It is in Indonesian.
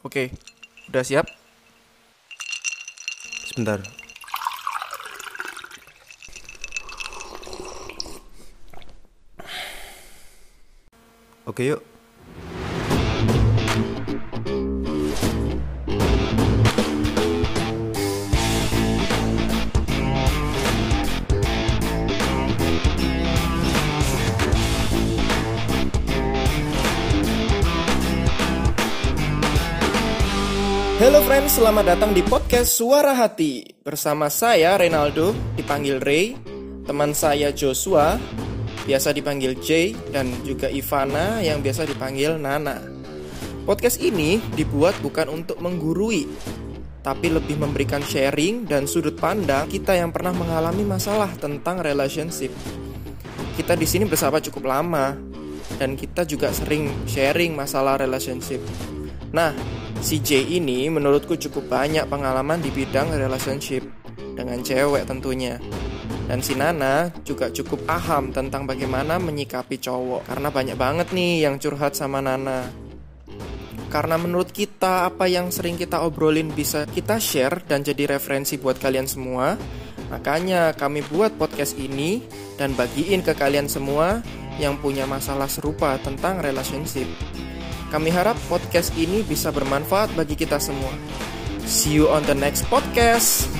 Oke, udah siap? Sebentar. Oke yuk. Halo friends, selamat datang di podcast Suara Hati. Bersama saya Renaldo, dipanggil Ray. Teman saya Joshua, biasa dipanggil Jay Dan juga Ivana yang biasa dipanggil Nana. Podcast ini dibuat bukan untuk menggurui Tapi lebih memberikan sharing dan sudut pandang kita yang pernah mengalami masalah tentang relationship. Kita di sini bersahabat cukup lama Dan kita juga sering sharing masalah relationship. Nah, si J ini menurutku cukup banyak pengalaman di bidang relationship dengan cewek tentunya. Dan si Nana juga cukup paham tentang bagaimana menyikapi cowok karena banyak banget nih yang curhat sama Nana. Karena menurut kita apa yang sering kita obrolin bisa kita share dan jadi referensi buat kalian semua. Makanya kami buat podcast ini dan bagiin ke kalian semua yang punya masalah serupa tentang relationship. Kami harap podcast ini bisa bermanfaat bagi kita semua. See you on the next podcast.